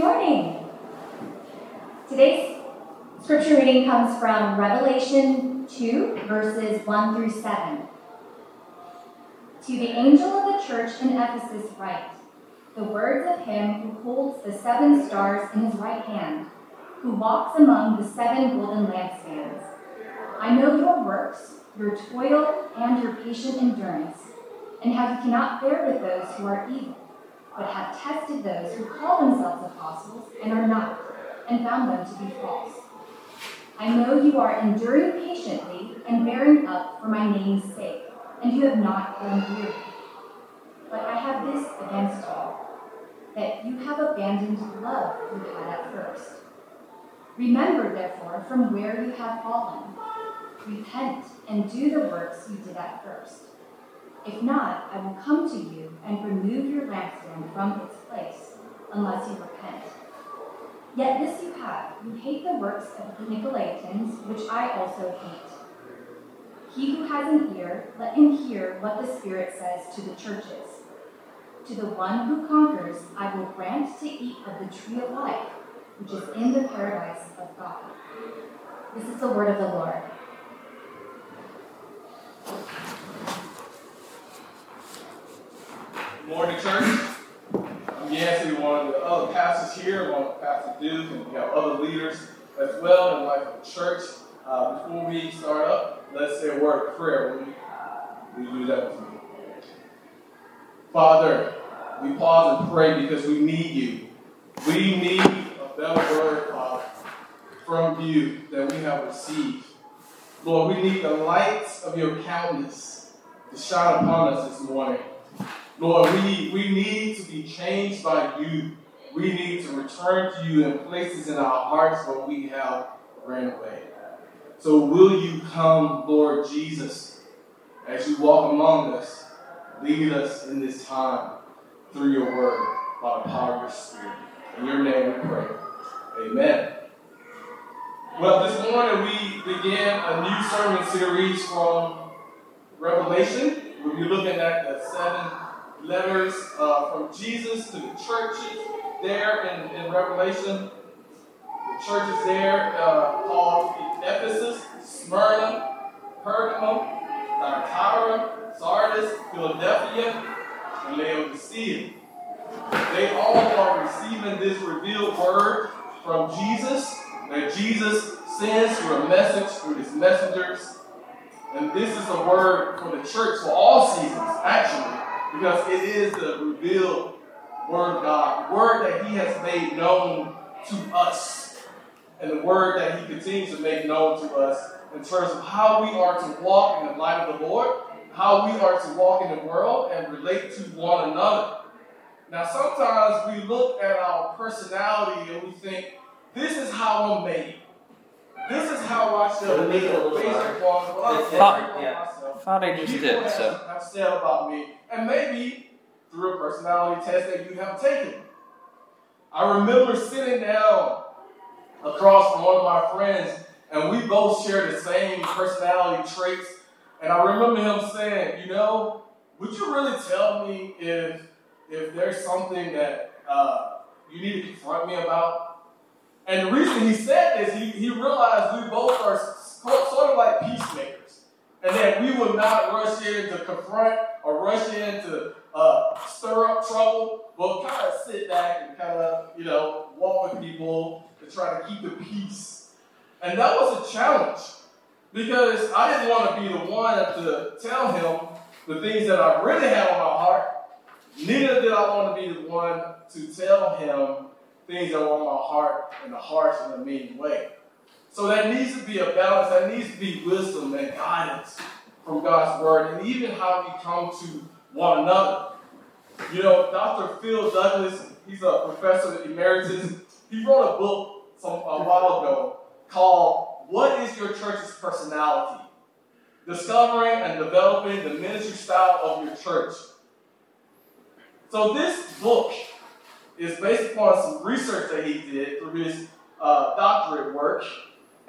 morning. Today's scripture reading comes from Revelation 2, verses 1 through 7. To the angel of the church in Ephesus, write the words of him who holds the seven stars in his right hand, who walks among the seven golden lampstands. I know your works, your toil, and your patient endurance, and how you cannot bear with those who are evil but have tested those who call themselves apostles and are not, and found them to be false. I know you are enduring patiently and bearing up for my name's sake, and you have not grown weary. But I have this against you, that you have abandoned the love you had at first. Remember, therefore, from where you have fallen. Repent and do the works you did at first. If not, I will come to you and remove your lampstand from its place, unless you repent. Yet this you have you hate the works of the Nicolaitans, which I also hate. He who has an ear, let him hear what the Spirit says to the churches. To the one who conquers, I will grant to eat of the tree of life, which is in the paradise of God. This is the word of the Lord. Morning, church. I'm Yancie, one of the other pastors here, one of Pastor Duke, and we have other leaders as well in life of the church. Uh, before we start up, let's say a word of prayer. Will you do that with me? Father, we pause and pray because we need you. We need a better word, from you that we have received. Lord, we need the light of your countenance to shine upon us this morning. Lord, we, we need to be changed by you. We need to return to you in places in our hearts where we have ran away. So will you come, Lord Jesus, as you walk among us, lead us in this time through your word by the power of your spirit. In your name we pray. Amen. Well, this morning we began a new sermon series from Revelation. We'll be looking at the seven letters uh, from Jesus to the churches there in, in Revelation. The churches there uh, called Ephesus, Smyrna, Pergamum, Thyatira, Sardis, Philadelphia, and Laodicea. They all are receiving this revealed word from Jesus that Jesus sends through a message through his messengers. And this is a word for the church for all seasons, actually because it is the revealed Word of God, the Word that He has made known to us, and the Word that He continues to make known to us in terms of how we are to walk in the light of the Lord, how we are to walk in the world and relate to one another. Now, sometimes we look at our personality and we think, this is how I'm made. This is how I should make it a little basic one. Well, yeah. Thought I just did, so. have said about me, and maybe through a personality test that you have taken. I remember sitting down across from one of my friends, and we both share the same personality traits. And I remember him saying, "You know, would you really tell me if if there's something that uh, you need to confront me about?" And the reason he said this, he, he realized we both are sort of like peacemakers and that we will not rush in to confront or rush in to uh, stir up trouble, but kind of sit back and kind of, you know, walk with people to try to keep the peace. And that was a challenge because I didn't want to be the one to tell him the things that I really had on my heart. Neither did I want to be the one to tell him things that were on my heart in a harsh and a mean way. So there needs to be a balance, there needs to be wisdom and guidance from God's word, and even how we come to one another. You know, Dr. Phil Douglas, he's a professor emeritus. He wrote a book some, a while ago called What is Your Church's Personality? Discovering and developing the ministry style of your church. So this book is based upon some research that he did through his uh, doctorate work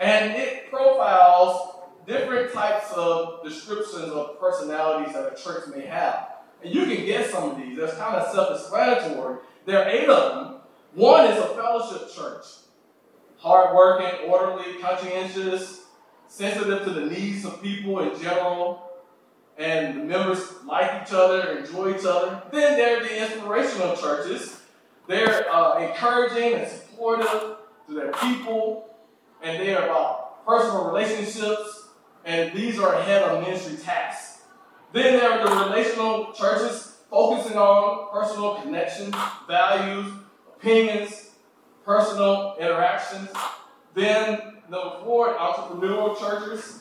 and it profiles different types of descriptions of personalities that a church may have. And you can get some of these. That's kind of self explanatory. There are eight of them, One is a fellowship church, hardworking, orderly, conscientious, sensitive to the needs of people in general, and the members like each other, enjoy each other. Then there are the inspirational churches. They're uh, encouraging and supportive to their people, and they are about personal relationships, and these are ahead of ministry tasks. Then there are the relational churches focusing on personal connections, values, opinions, personal interactions. Then number four, entrepreneurial churches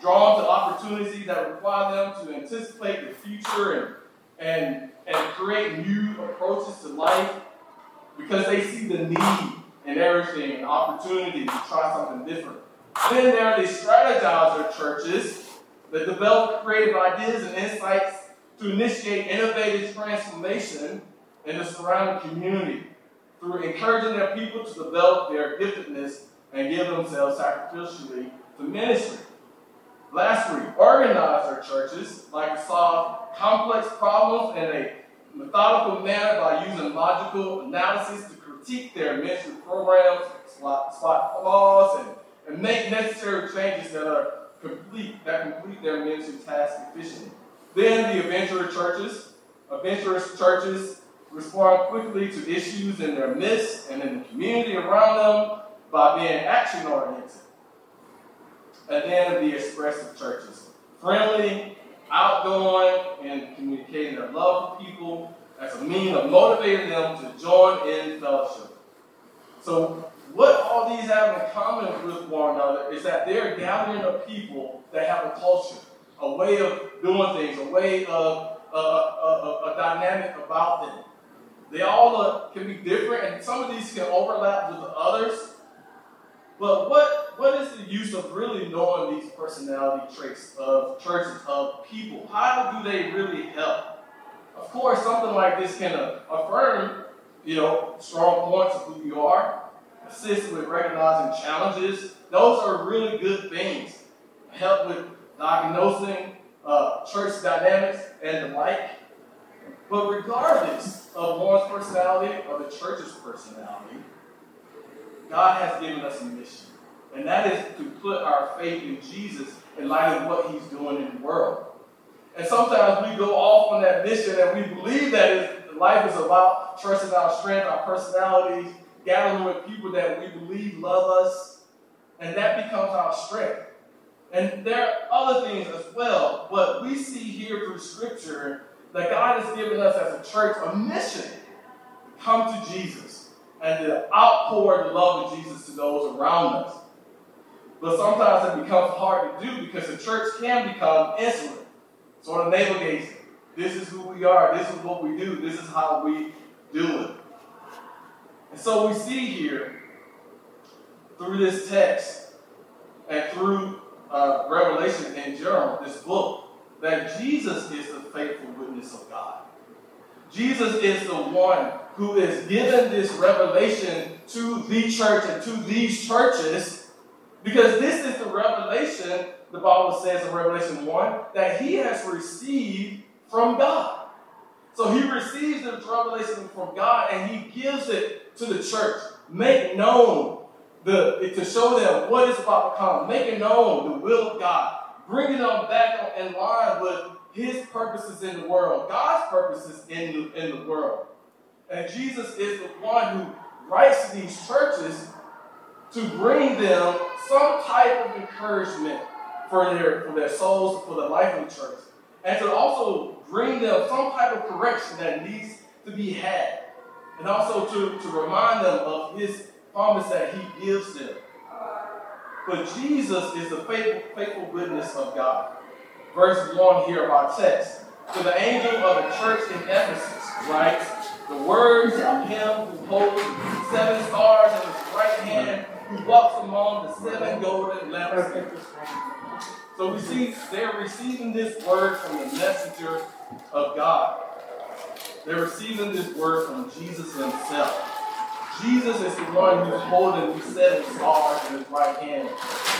drawn to opportunities that require them to anticipate the future and, and, and create new approaches to life because they see the need in everything and opportunity to try something different. Then there are the strategizer churches that develop creative ideas and insights to initiate innovative transformation in the surrounding community through encouraging their people to develop their giftedness and give themselves sacrificially to ministry. Lastly, organizer churches like to solve complex problems in a methodical manner by using logical analysis to critique their ministry programs, spot, spot flaws, and, and make necessary changes that are complete that complete their ministry task efficiently. Then the adventurer churches, adventurous churches respond quickly to issues in their midst and in the community around them by being action oriented. And then the expressive churches, friendly, outgoing, and communicating their love for people as a means of motivating them to join in fellowship. So, what all these have in common with one another is that they're gathering of people that have a culture a way of doing things, a way of uh, a, a, a, dynamic about them. They all uh, can be different, and some of these can overlap with the others. But what, what is the use of really knowing these personality traits of churches, of people? How do they really help? Of course, something like this can uh, affirm, you know, strong points of who you are, assist with recognizing challenges. Those are really good things. Help with diagnosing uh, church dynamics and the like. But regardless of one's personality or the church's personality, God has given us a mission. And that is to put our faith in Jesus in light of what he's doing in the world. And sometimes we go off on that mission and we believe that life is about trusting our strength, our personalities, gathering with people that we believe love us, and that becomes our strength. And there are other things as well, but we see here through Scripture that God has given us as a church a mission come to Jesus and to outpour the love of Jesus to those around us. But sometimes it becomes hard to do because the church can become insular, sort of navel gazing. This is who we are, this is what we do, this is how we do it. And so we see here through this text and through uh, Revelation in general, this book, that Jesus is the faithful witness of God. Jesus is the one who is given this revelation to the church and to these churches because this is the revelation, the Bible says in Revelation 1, that he has received from God. So he receives the revelation from God and he gives it to the church. Make known the, to show them what is about to come, making known the will of God, bringing them back in line with His purposes in the world, God's purposes in the, in the world. And Jesus is the one who writes to these churches to bring them some type of encouragement for their, for their souls, for the life of the church, and to also bring them some type of correction that needs to be had, and also to, to remind them of His promise that he gives them. But Jesus is the faithful, faithful witness of God. Verse 1 here of our text. To the angel of the church in Ephesus writes, The words of him who holds seven stars in his right hand, who walks among the seven golden lampstands. So we see they're receiving this word from the messenger of God. They're receiving this word from Jesus himself. Jesus is the one who's holding these seven stars in his right hand.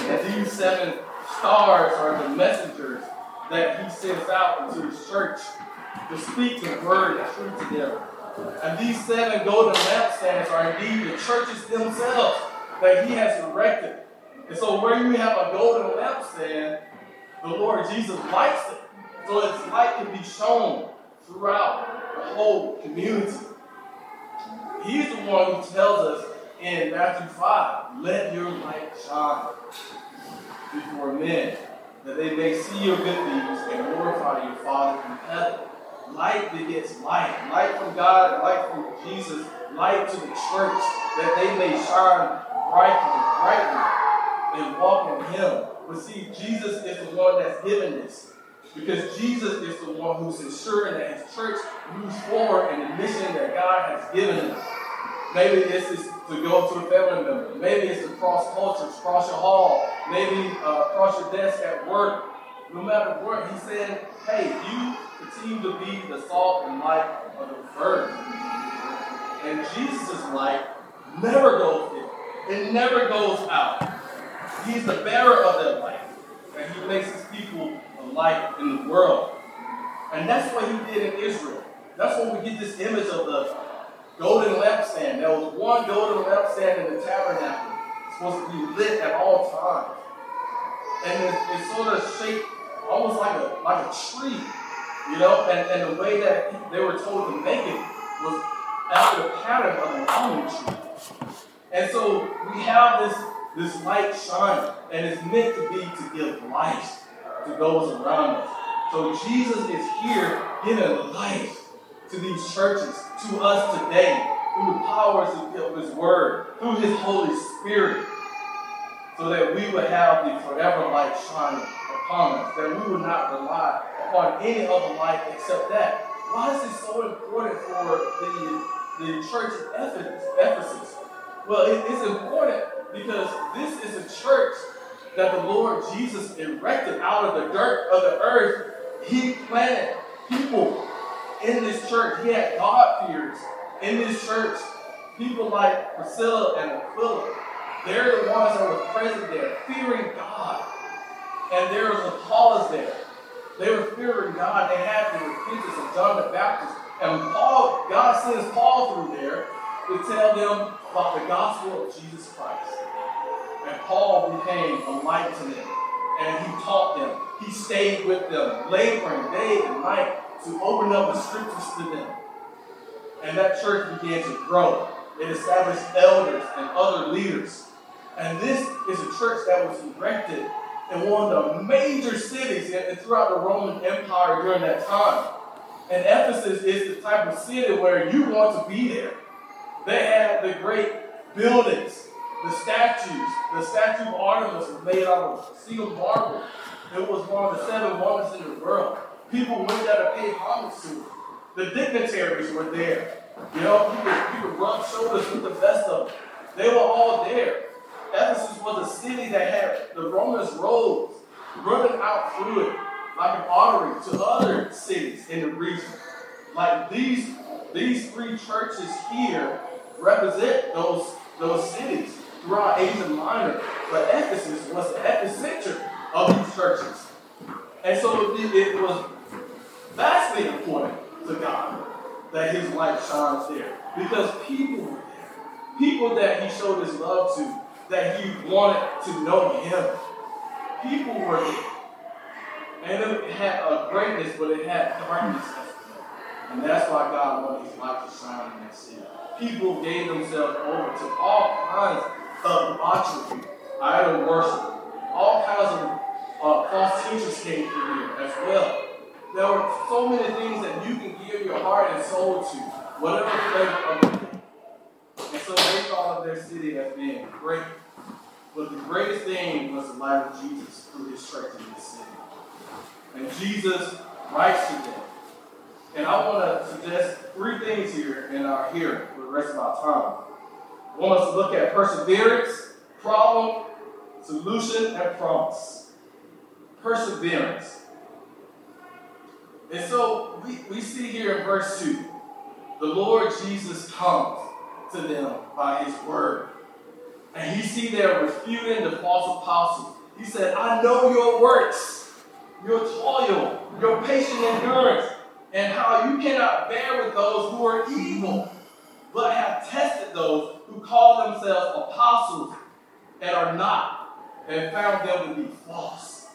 And these seven stars are the messengers that he sends out into his church to speak the word of truth to them. And these seven golden lampstands are indeed the churches themselves that he has erected. And so where you have a golden lampstand, the Lord Jesus lights it. So its light can be shown throughout the whole community. He's the one who tells us in Matthew 5, let your light shine before men, that they may see your good deeds and glorify your Father in heaven. Light begets light. Light from God, light from Jesus, light to the church, that they may shine brightly, brightly, and walk in Him. But see, Jesus is the one that's given this. Because Jesus is the one who's ensuring that his church moves forward in the mission that God has given him. Maybe this is to go to a family member. Maybe it's to cross cultures, cross your hall. Maybe uh, cross your desk at work. No matter what, he's saying, hey, you continue to be the salt and light of the earth. And Jesus' light never goes in. It never goes out. He's the bearer of that light. And he makes his people a light in the world. And that's what he did in Israel. That's where we get this image of the golden lampstand. There was one golden lampstand in the tabernacle. Supposed to be lit at all times. And it's, it's sort of shaped almost like a like a tree, you know, and, and the way that they were told to make it was after the pattern of an almond tree. And so we have this, this light shining, and it's meant to be to give life to those around us. So Jesus is here giving life to these churches, to us today, through the powers of His Word, through His Holy Spirit, so that we would have the forever light shining upon us, that we would not rely upon any other light except that. Why is this so important for the, the church of Ephesus? Well, it, it's important because this is a church that the Lord Jesus erected out of the dirt of the earth. He planted people in this church. He had God-fears in this church. People like Priscilla and Aquila. They're the ones that were present there, fearing God. And there was Apollos there. They were fearing God. They had the repentance of John the Baptist. And Paul, God sends Paul through there to tell them about the gospel of Jesus Christ. And Paul became a light to them. And he taught them. He stayed with them, laboring day and night to open up the scriptures to them. And that church began to grow. It established elders and other leaders. And this is a church that was erected in one of the major cities throughout the Roman Empire during that time. And Ephesus is the type of city where you want to be there. They had the great buildings, the statues. The statue of Artemis was made out of sealed marble. It was one of the seven wonders in the world. People went there to pay homage to it. The dignitaries were there. You know, people, people rubbed shoulders with the best of them. They were all there. Ephesus was a city that had the Romans roads running out through it like an artery to other cities in the region. Like these, these three churches here represent those, those cities throughout Asia Minor. But Ephesus was the epicenter of these churches. And so it, was vastly important to God that his light shines there. Because people were there. People that he showed his love to, that he wanted to know him. People were there. And it had a greatness, but it had darkness And that's why God wanted his light to shine in that city. People gave themselves over to all kinds of debauchery, idol worship. All kinds of uh, false teachers came through here as well. There were so many things that you can give your heart and soul to, whatever flavor of the. And so they thought of their city as being great. But the greatest thing was the light of Jesus through his church in this city. And Jesus writes to them. And I want to suggest three things here in our hearing the rest of our time. I want us to look at perseverance, problem, solution, and promise. Perseverance. And so we, we see here in verse 2 the Lord Jesus comes to them by his word. And he see there refuting the false apostles. He said, I know your works, your toil, your patient endurance, and how you cannot bear with those who are evil, but have tested those who call themselves apostles and are not, and found them to be false.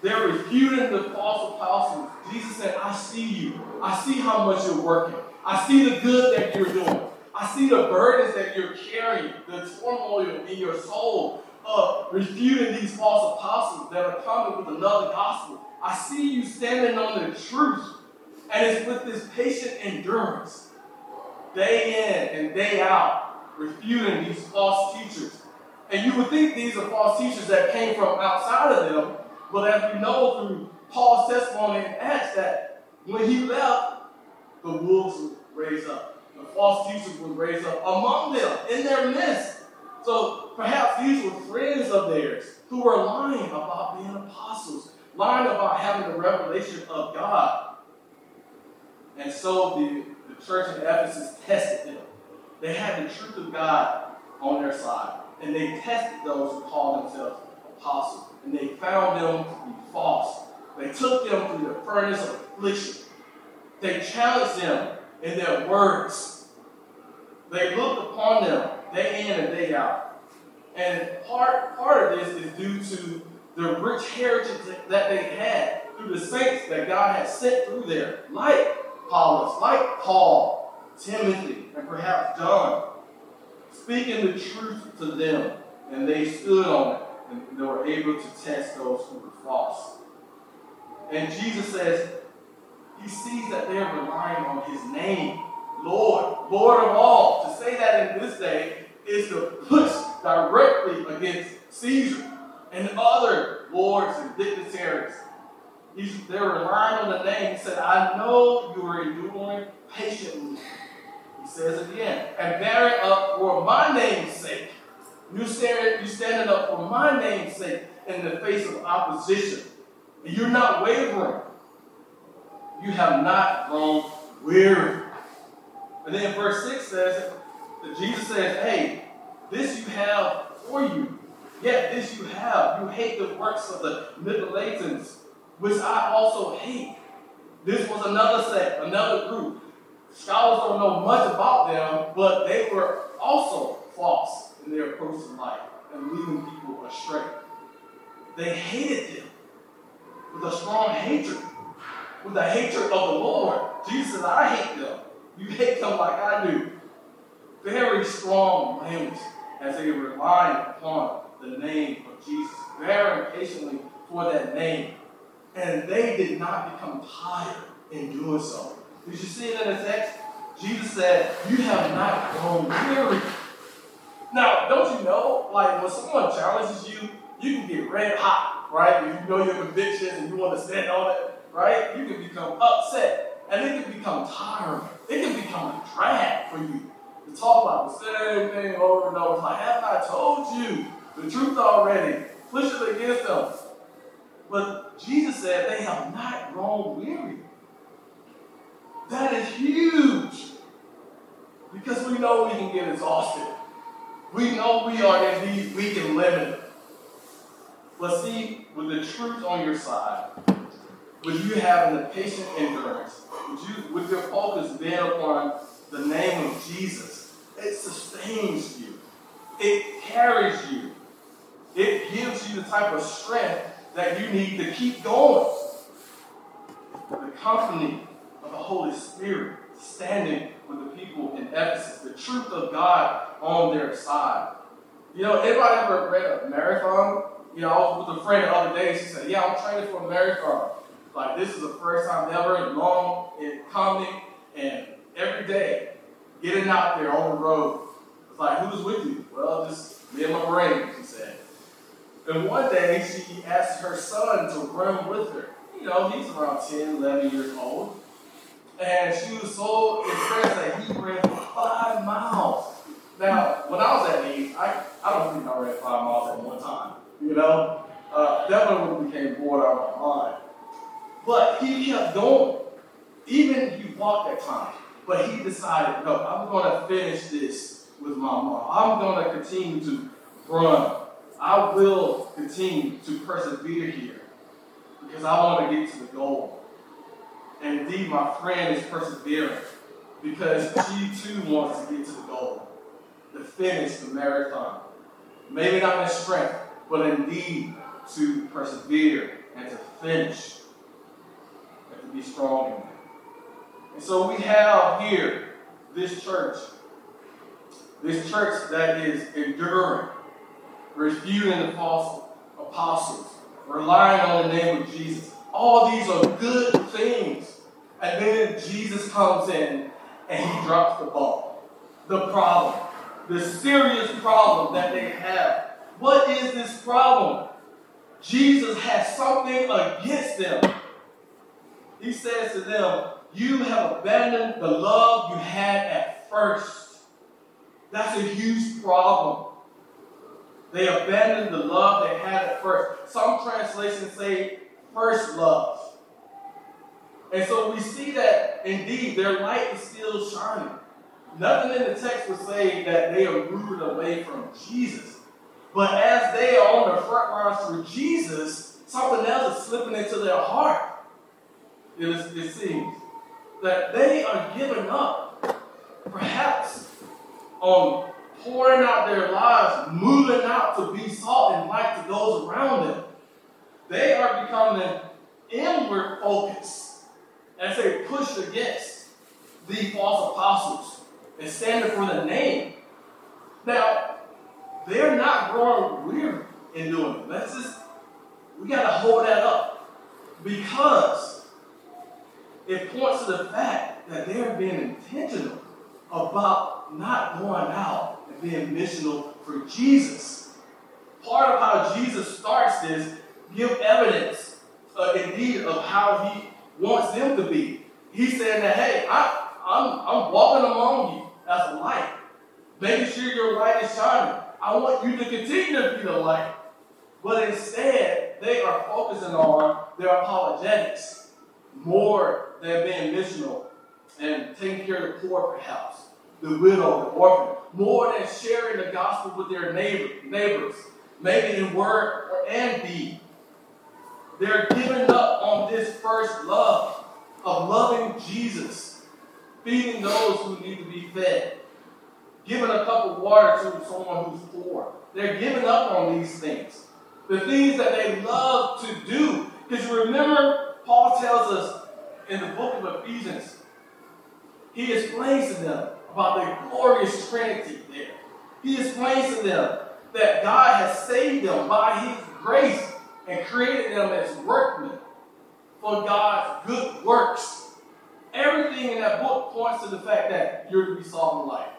They're refuting the false apostles. Jesus said, I see you. I see how much you're working. I see the good that you're doing. I see the burdens that you're carrying, the turmoil in your soul of refuting these false apostles that are coming with another gospel. I see you standing on the truth. And it's with this patient endurance, day in and day out, refuting these false teachers. And you would think these are false teachers that came from outside of them, but as we know through Paul's testimony in Acts that when he left, the wolves would raise up. The false teachers would raise up among them, in their midst. So perhaps these were friends of theirs who were lying about being apostles, lying about having the revelation of God. And so the, church in Ephesus tested them. They had the truth of God on their side. And they tested those who called themselves apostles. And they found them to be false. They took them through the furnace of affliction. They challenged them in their words. They looked upon them day in and day out. And part, part of this is due to the rich heritage that they had through the saints that God had sent through their like Apollos, like Paul, Timothy, and perhaps John, speaking the truth to them, and they stood on it, and they were able to test those who were false. And Jesus says, He sees that they are relying on His name, Lord, Lord of all. To say that in this day is to push directly against Caesar and other lords and dignitaries. He's, they're relying on the name. He said, I know you are enduring patiently. He says again, and bearing up for my name's sake. You stand, you standing up for my name's sake in the face of opposition. And you're not wavering. You have not grown weary. And then verse 6 says that Jesus says, Hey, this you have for you. Yet this you have. You hate the works of the Nicolaitans which I also hate. This was another sect, another group. Scholars don't know much about them, but they were also false in their approach to life and leading people astray. They hated them with a strong hatred, with the hatred of the Lord. Jesus I hate them. You hate them like I do. Very strong language as they relied upon the name of Jesus, bearing patiently for that name. And they did not become tired in doing so. Did you see it in the text? Jesus said, You have not grown weary. Now, don't you know, like when someone challenges you, you can get red hot, right? If you know your convictions and you want to stand on it, right? You can become upset. And it can become tiring. It can become a drag for you to talk about the same thing over and over. Like, haven't I told you the truth already? Push it against them. But Jesus said they have not grown weary. That is huge. Because we know we can get exhausted. We know we are indeed weak and limited. But see, with the truth on your side, with you having the patient endurance, with, you, with your focus being upon the name of Jesus, it sustains you. It carries you. It gives you the type of strength that you need to keep going. The company of the Holy Spirit standing with the people in Ephesus, the truth of God on their side. You know, anybody ever read a marathon? You know, I was with a friend the other day. She said, Yeah, I'm training for a marathon. Like, this is the first time ever, in long in coming, and every day, getting out there on the road. It's like, who's with you? Well, just me and my brain, she said. And one day she asked her son to run with her. You know, he's around 10, 11 years old. And she was so impressed that he ran for five miles. Now, when I was that age, I, I don't think I ran five miles at one time. You know? Uh, would have became bored out of my mind. But he kept going. Even he walked at times. But he decided, no, I'm going to finish this with my mom. I'm going to continue to run. I will continue to persevere here because I want to get to the goal. And indeed, my friend is persevering because she too wants to get to the goal, to finish the marathon. Maybe not in strength, but indeed to persevere and to finish and to be strong in that. And so we have here this church, this church that is enduring, refuting the false apostles, relying on the name of Jesus. All these are good things. And then Jesus comes in and he drops the ball. The problem, the serious problem that they have. What is this problem? Jesus has something against them. He says to them, You have abandoned the love you had at first. That's a huge problem. They abandoned the love they had at first. Some translations say first love. And so we see that indeed their light is still shining. Nothing in the text would say that they are moving away from Jesus. But as they are on the front lines for Jesus, something else is slipping into their heart. It, is, it seems that they are giving up, perhaps, on pouring out their lives, moving out to be salt and light to those around them. They are becoming inward focused as they push against the false apostles and standing for the name. Now, they're not growing weary in doing it. Let's just, we got to hold that up because it points to the fact that they're being intentional about not going out being missional for Jesus. Part of how Jesus starts this, give evidence uh, indeed of how he wants them to be. He's saying that, hey, I, I'm, I'm walking among you as a light, making sure your light is shining. I want you to continue to be the light. But instead, they are focusing on their apologetics more than being missional and taking care of the poor, perhaps, the widow, the orphan, more than sharing the gospel with their neighbor, neighbors, maybe in word and deed. They're giving up on this first love of loving Jesus, feeding those who need to be fed, giving a cup of water to someone who's poor. They're giving up on these things. The things that they love to do. Because remember, Paul tells us in the book of Ephesians, he explains to them about the glorious Trinity there. He explains to them that God has saved them by his grace and created them as workmen for God's good works. Everything in that book points to the fact that you're to be salt and light.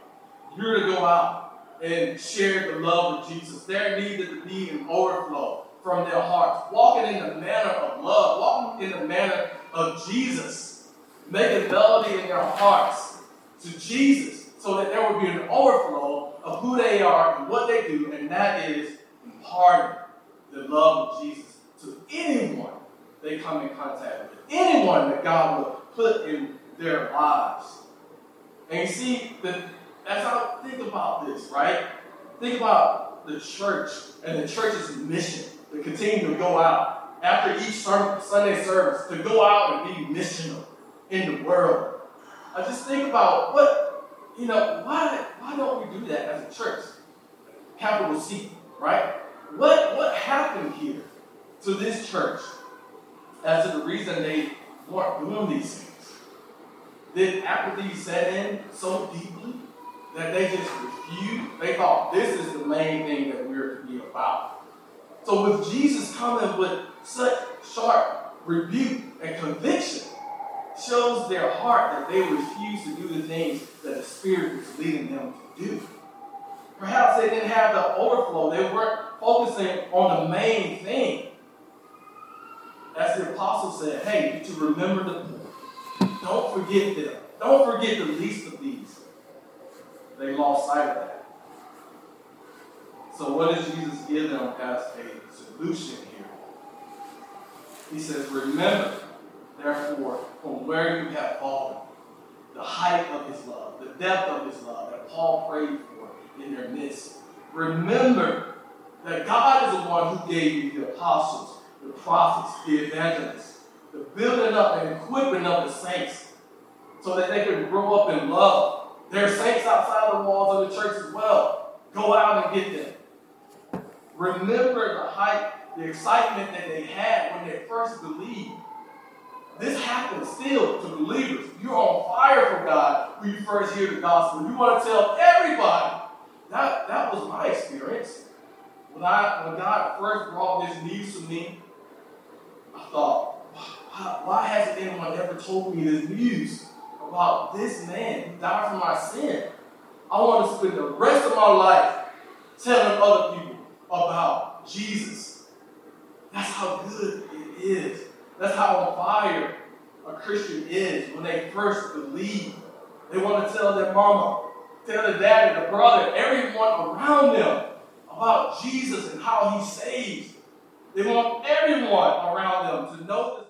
You're to go out and share the love of Jesus. There needed to be an overflow from their hearts, walking in the manner of love, walking in the manner of Jesus, making melody in their hearts to Jesus, so that there would be an overflow of who they are and what they do, and that is imparting the love of Jesus to anyone they come in contact with, anyone that God will put in their lives. And you see, the as I think about this, right? Think about the church and the church's mission to continue to go out after each Sunday service, to go out and be missional in the world. I just think about what, you know, why, why don't we do that as a church? Capital C, right? What, what happened here to this church as to the reason they weren't doing these things? Did apathy set in so deeply? that they just refused. They thought this is the main thing that we're to be about. So with Jesus coming with such sharp rebuke and conviction, shows their heart that they refuse to do the things that the Spirit was leading them to do. Perhaps they didn't have the overflow. They weren't focusing on the main thing. As the apostle said, hey, to remember the poor. Don't forget them. Don't forget the least of these they lost sight of that. So, what does Jesus give them as a solution here? He says, Remember, therefore, from where you have fallen, the height of his love, the depth of his love that Paul prayed for in their midst. Remember that God is the one who gave you the apostles, the prophets, the evangelists, the building up and equipping of the saints so that they can grow up in love. There are saints outside the walls of the church as well. Go out and get them. Remember the height, the excitement that they had when they first believed. This happens still to believers. You're on fire for God when you first hear the gospel. You want to tell everybody. That, that was my experience. When, I, when God first brought this news to me, I thought, why, why hasn't anyone ever told me this news about this man who died for my sin? I want to spend the rest of my life telling other people about Jesus. That's how good it is. That's how on fire a Christian is when they first believe. They want to tell their mama, tell their daddy, their brother, everyone around them about Jesus and how he saves. They want everyone around them to know